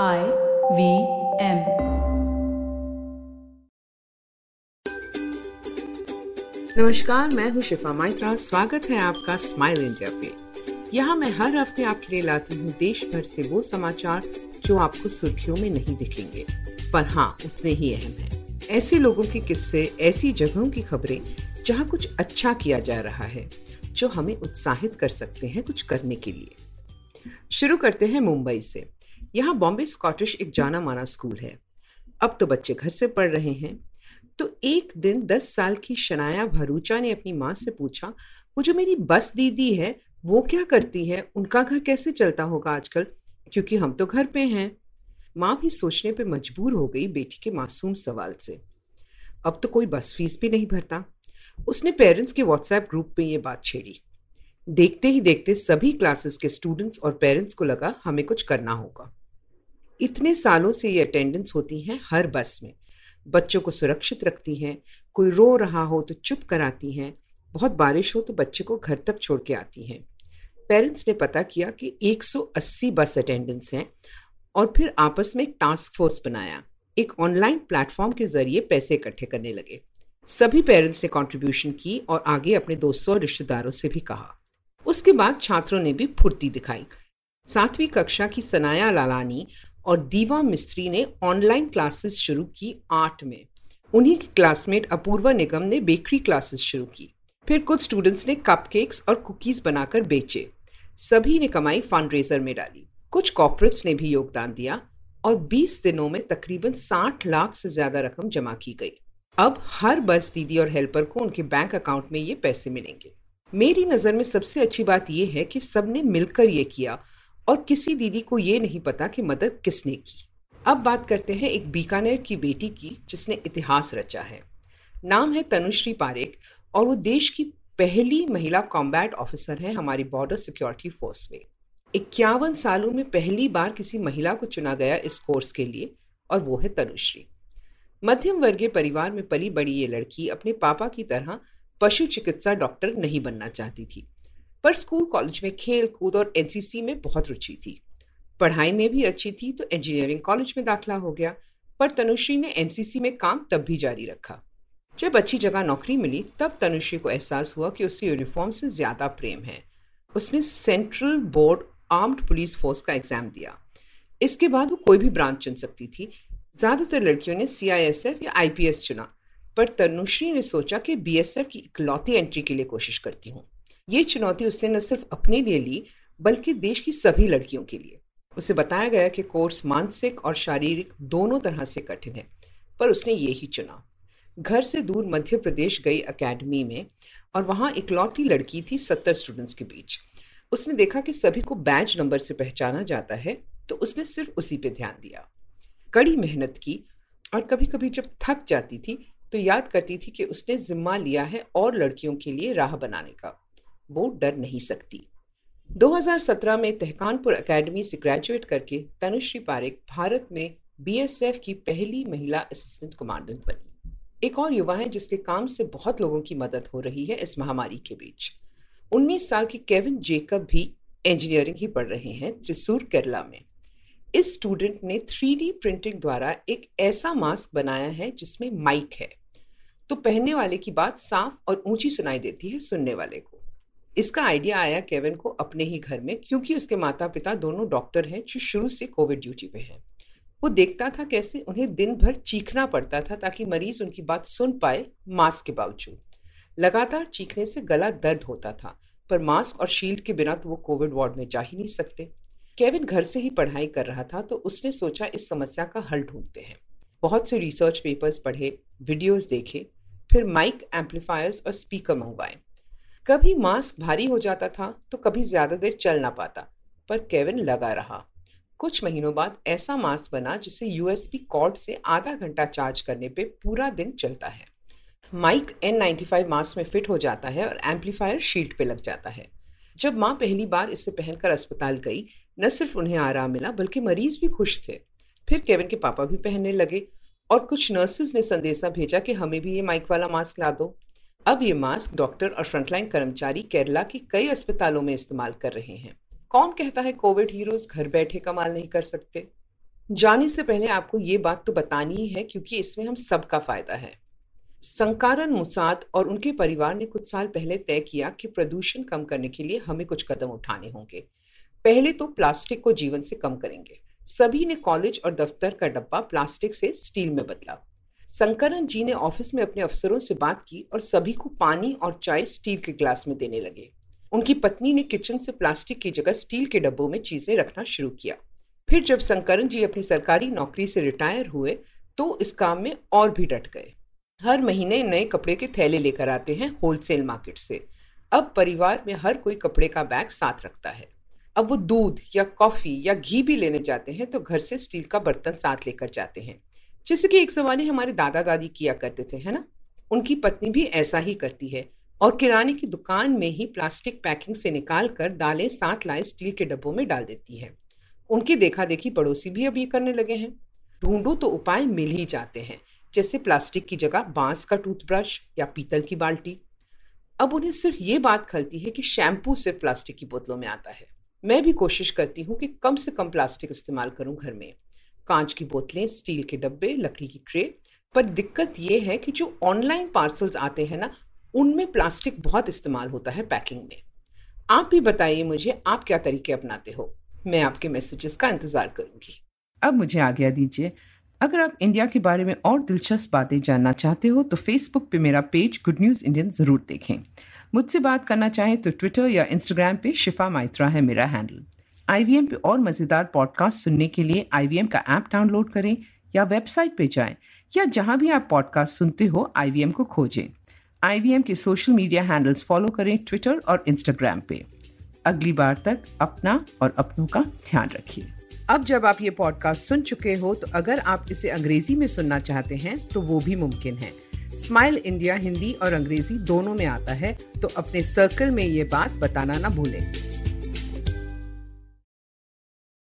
I V M नमस्कार, मैं हूँ शिफा माइत्रा। स्वागत है आपका स्माइल इंडिया पे। यहाँ मैं हर हफ़्ते आपके लिए लाती हूँ देश भर से वो समाचार जो आपको सुर्खियों में नहीं दिखेंगे। पर हाँ उतने ही अहम हैं। ऐसे लोगों के किस्से, ऐसी जगहों की खबरें, जहाँ कुछ अच्छा किया जा रहा है, जो हमें उत्साहित कर सकते हैं कुछ करने के लिए। शुरू करते हैं मुंबई से। यहाँ बॉम्बे स्कॉटिश एक जाना माना स्कूल है। अब तो बच्चे घर से पढ़ रहे हैं। तो एक दिन दस साल की शनाया भरूचा ने अपनी माँ से पूछा, वो जो मेरी बस दीदी है, वो क्या करती है? उनका घर कैसे चलता होगा आजकल? क्योंकि हम तो घर पे हैं। माँ भी सोचने पे मजबूर हो गई बेटी के मासूम सवाल से। अब तो कोई बस फ़ीस भी नहीं भरता। उसने पेरेंट्स के व्हाट्सएप ग्रुप पे ये बात छेड़ी। देखते ही देखते सभी क्लासेस के स्टूडेंट्स और पेरेंट्स को लगा, हमें कुछ करना होगा। इतने सालों से ये अटेंडेंस होती हैं हर बस में। बच्चों को सुरक्षित रखती हैं, कोई रो रहा हो तो चुप कराती हैं, बहुत बारिश हो तो बच्चे को घर तक छोड़ के आती हैं। पेरेंट्स ने पता किया कि 180 बस अटेंडेंस हैं और फिर आपस में एक टास्क फोर्स बनाया। एक ऑनलाइन प्लेटफॉर्म के ज़रिए पैसे इकट्ठे करने लगे। सभी पेरेंट्स ने कंट्रीब्यूशन की और आगे अपने दोस्तों और रिश्तेदारों से भी कहा। उसके बाद छात्रों ने भी फुर्ती दिखाई। सातवीं कक्षा की सनाया लालानी और दीवा मिस्त्री ने ऑनलाइन क्लासेस शुरू की आठ में। उन्हीं की क्लासमेट अपूर्वा निगम ने बेकरी क्लासेस शुरू की। फिर कुछ स्टूडेंट्स ने कपकेक्स और कुकीज बनाकर बेचे। सभी ने कमाई फंड रेजर में डाली। कुछ कॉर्पोरेट्स ने भी योगदान दिया और 20 दिनों में तकरीबन 60 लाख से ज़्यादा रकम जमा की गई। अब हर बस दीदी और हेल्पर को उनके बैंक अकाउंट में ये पैसे मिलेंगे। मेरी नज़र में सबसे अच्छी बात यह है कि सबने मिलकर ये किया और किसी दीदी को ये नहीं पता कि मदद किसने की। अब बात करते हैं एक बीकानेर की बेटी की, जिसने इतिहास रचा है। नाम है तनुश्री पारेख और वो देश की पहली महिला कॉम्बैट ऑफिसर है हमारी बॉर्डर सिक्योरिटी फोर्स में। इक्यावन सालों में पहली बार किसी महिला को चुना गया इस कोर्स के लिए और वो है तनुश्री। मध्यम वर्गीय परिवार में पली बड़ी ये लड़की अपने पापा की तरह पशु चिकित्सा डॉक्टर नहीं बनना चाहती थी। पर स्कूल, कॉलेज में खेल कूद और एनसीसी में बहुत रुचि थी। पढ़ाई में भी अच्छी थी तो इंजीनियरिंग कॉलेज में दाखिला हो गया, पर तनुश्री ने एनसीसी में काम तब भी जारी रखा। जब अच्छी जगह नौकरी मिली, तब तनुश्री को एहसास हुआ कि उसे यूनिफॉर्म से ज़्यादा प्रेम है। उसने central board armed police force का एग्ज़ाम दिया। इसके बाद वो कोई भी ब्रांच चुन सकती थी। ज़्यादातर लड़कियों ने सीआईएसएफ या आईपीएस चुना, पर तनुश्री ने सोचा कि बीएसएफ की इकलौती एंट्री के लिए कोशिश करती हूँ। ये चुनौती उसने न सिर्फ़ अपने लिए ली, बल्कि देश की सभी लड़कियों के लिए। उसे बताया गया कि कोर्स मानसिक और शारीरिक दोनों तरह से कठिन है, पर उसने ये ही चुना। घर से दूर मध्य प्रदेश गई अकेडमी में, और वहाँ इकलौती लड़की थी सत्तर स्टूडेंट्स के बीच। उसने देखा कि सभी को बैच नंबर से पहचाना जाता है तो उसने सिर्फ़ उसी पे ध्यान दिया। कड़ी मेहनत की, और कभी कभी जब थक जाती थी तो याद करती थी कि उसने जिम्मा लिया है और लड़कियों के लिए राह बनाने का। वो डर नहीं सकती। 2017 में तहकानपुर एकेडमी से ग्रेजुएट करके तनुश्री पारेख भारत में बीएसएफ की पहली महिला असिस्टेंट कमांडेंट बनी। एक और युवा है जिसके काम से बहुत लोगों की मदद हो रही है इस महामारी के बीच। 19 साल के केविन जेकब भी इंजीनियरिंग ही पढ़ रहे हैं त्रिसूर केरला में। इस स्टूडेंट ने थ्री प्रिंटिंग द्वारा एक ऐसा मास्क बनाया है जिसमें माइक है। तो पहनने वाले की बात साफ़ और ऊँची सुनाई देती है सुनने वाले को। इसका आइडिया आया केविन को अपने ही घर में, क्योंकि उसके माता पिता दोनों डॉक्टर हैं जो शुरू से कोविड ड्यूटी पे हैं। वो देखता था कैसे उन्हें दिन भर चीखना पड़ता था ताकि मरीज़ उनकी बात सुन पाए मास्क के बावजूद। लगातार चीखने से गला दर्द होता था, पर मास्क और शील्ड के बिना तो वो कोविड वार्ड में जा ही नहीं सकते। केविन घर से ही पढ़ाई कर रहा था तो उसने सोचा इस समस्या का हल ढूंढते हैं। बहुत से रिसर्च पेपर्स पढ़े, वीडियोस देखे, फिर माइक एम्पलीफायर्स और स्पीकर मंगवाए। कभी मास्क भारी हो जाता था तो कभी ज़्यादा देर चल ना पाता, पर केविन लगा रहा। कुछ महीनों बाद ऐसा मास्क बना जिसे यूएसबी कॉर्ड से आधा घंटा चार्ज करने पे पूरा दिन चलता है। Mic N ninety five mask में फिट हो जाता है और एम्पलीफायर शील्ड पे लग जाता है। जब माँ पहली बार इसे पहनकर अस्पताल गई, न सिर्फ़ उन्हें आराम मिला, बल्कि मरीज़ भी खुश थे। फिर केविन के पापा भी पहनने लगे और कुछ नर्सेज ने संदेशा भेजा कि हमें भी ये माइक वाला मास्क ला दो। अब ये मास्क डॉक्टर और फ्रंटलाइन कर्मचारी केरला के कई अस्पतालों में इस्तेमाल कर रहे हैं। कौन कहता है कोविड हीरोज घर बैठे कमाल नहीं कर सकते? जाने से पहले आपको ये बात तो बतानी ही है क्योंकि इसमें हम सबका फ़ायदा है। संकारन मुसाद और उनके परिवार ने कुछ साल पहले तय किया कि प्रदूषण कम करने के लिए हमें कुछ कदम उठाने होंगे। पहले तो प्लास्टिक को जीवन से कम करेंगे। सभी ने कॉलेज और दफ्तर का डब्बा प्लास्टिक से स्टील में बदला। शंकरन जी ने ऑफ़िस में अपने अफसरों से बात की और सभी को पानी और चाय स्टील के ग्लास में देने लगे। उनकी पत्नी ने किचन से प्लास्टिक की जगह स्टील के डब्बों में चीज़ें रखना शुरू किया। फिर जब शंकरन जी अपनी सरकारी नौकरी से रिटायर हुए तो इस काम में और भी डट गए। हर महीने नए कपड़े के थैले लेकर आते हैं होलसेल मार्केट से। अब परिवार में हर कोई कपड़े का बैग साथ रखता है। अब वो दूध या कॉफ़ी या घी भी लेने जाते हैं तो घर से स्टील का बर्तन साथ लेकर जाते हैं। जैसे कि एक जमाने हमारे दादा दादी किया करते थे, है ना? उनकी पत्नी भी ऐसा ही करती है। और किराने की दुकान में ही प्लास्टिक पैकिंग से निकाल कर दालें साथ लाए स्टील के डब्बों में डाल देती है। उनकी देखा देखी पड़ोसी भी अब ये करने लगे हैं। ढूंढो तो उपाय मिल ही जाते हैं, जैसे प्लास्टिक की जगह बाँस का टूथब्रश या पीतल की बाल्टी। अब उन्हें सिर्फ़ ये बात खलती है कि शैम्पू सिर्फ़ प्लास्टिक की बोतलों में आता है। मैं भी कोशिश करती हूँ कि कम से कम प्लास्टिक इस्तेमाल करूँ घर में। कांच की बोतलें, स्टील के डब्बे, लकड़ी की ट्रे। पर दिक्कत ये है कि जो ऑनलाइन पार्सल्स आते हैं ना, उनमें प्लास्टिक बहुत इस्तेमाल होता है पैकिंग में। आप भी बताइए मुझे, आप क्या तरीके अपनाते हो? मैं आपके मैसेजेस का इंतज़ार करूँगी। अब मुझे आज्ञा दीजिए, अगर आप इंडिया के बारे में और दिलचस्प बातें जानना चाहते हो तो फेसबुक पे मेरा पेज गुड न्यूज़ इंडियन ज़रूर देखें। मुझसे बात करना चाहें तो ट्विटर या इंस्टाग्राम पे शिफा माइत्रा है मेरा हैंडल आई पे और मज़ेदार पॉडकास्ट सुनने के लिए आई का ऐप डाउनलोड करें या वेबसाइट पे जाएँ, या जहाँ भी आप पॉडकास्ट सुनते हो आई को खोजें। आई के सोशल मीडिया हैंडल्स फॉलो करें ट्विटर और इंस्टाग्राम पे। अगली बार तक अपना और अपनों का ध्यान रखिए। अब जब आप ये पॉडकास्ट सुन चुके हो तो अगर आप इसे अंग्रेज़ी में सुनना चाहते हैं तो वो भी मुमकिन है। स्माइल इंडिया हिंदी और अंग्रेज़ी दोनों में आता है तो अपने सर्कल में ये बात बताना ना भूलें।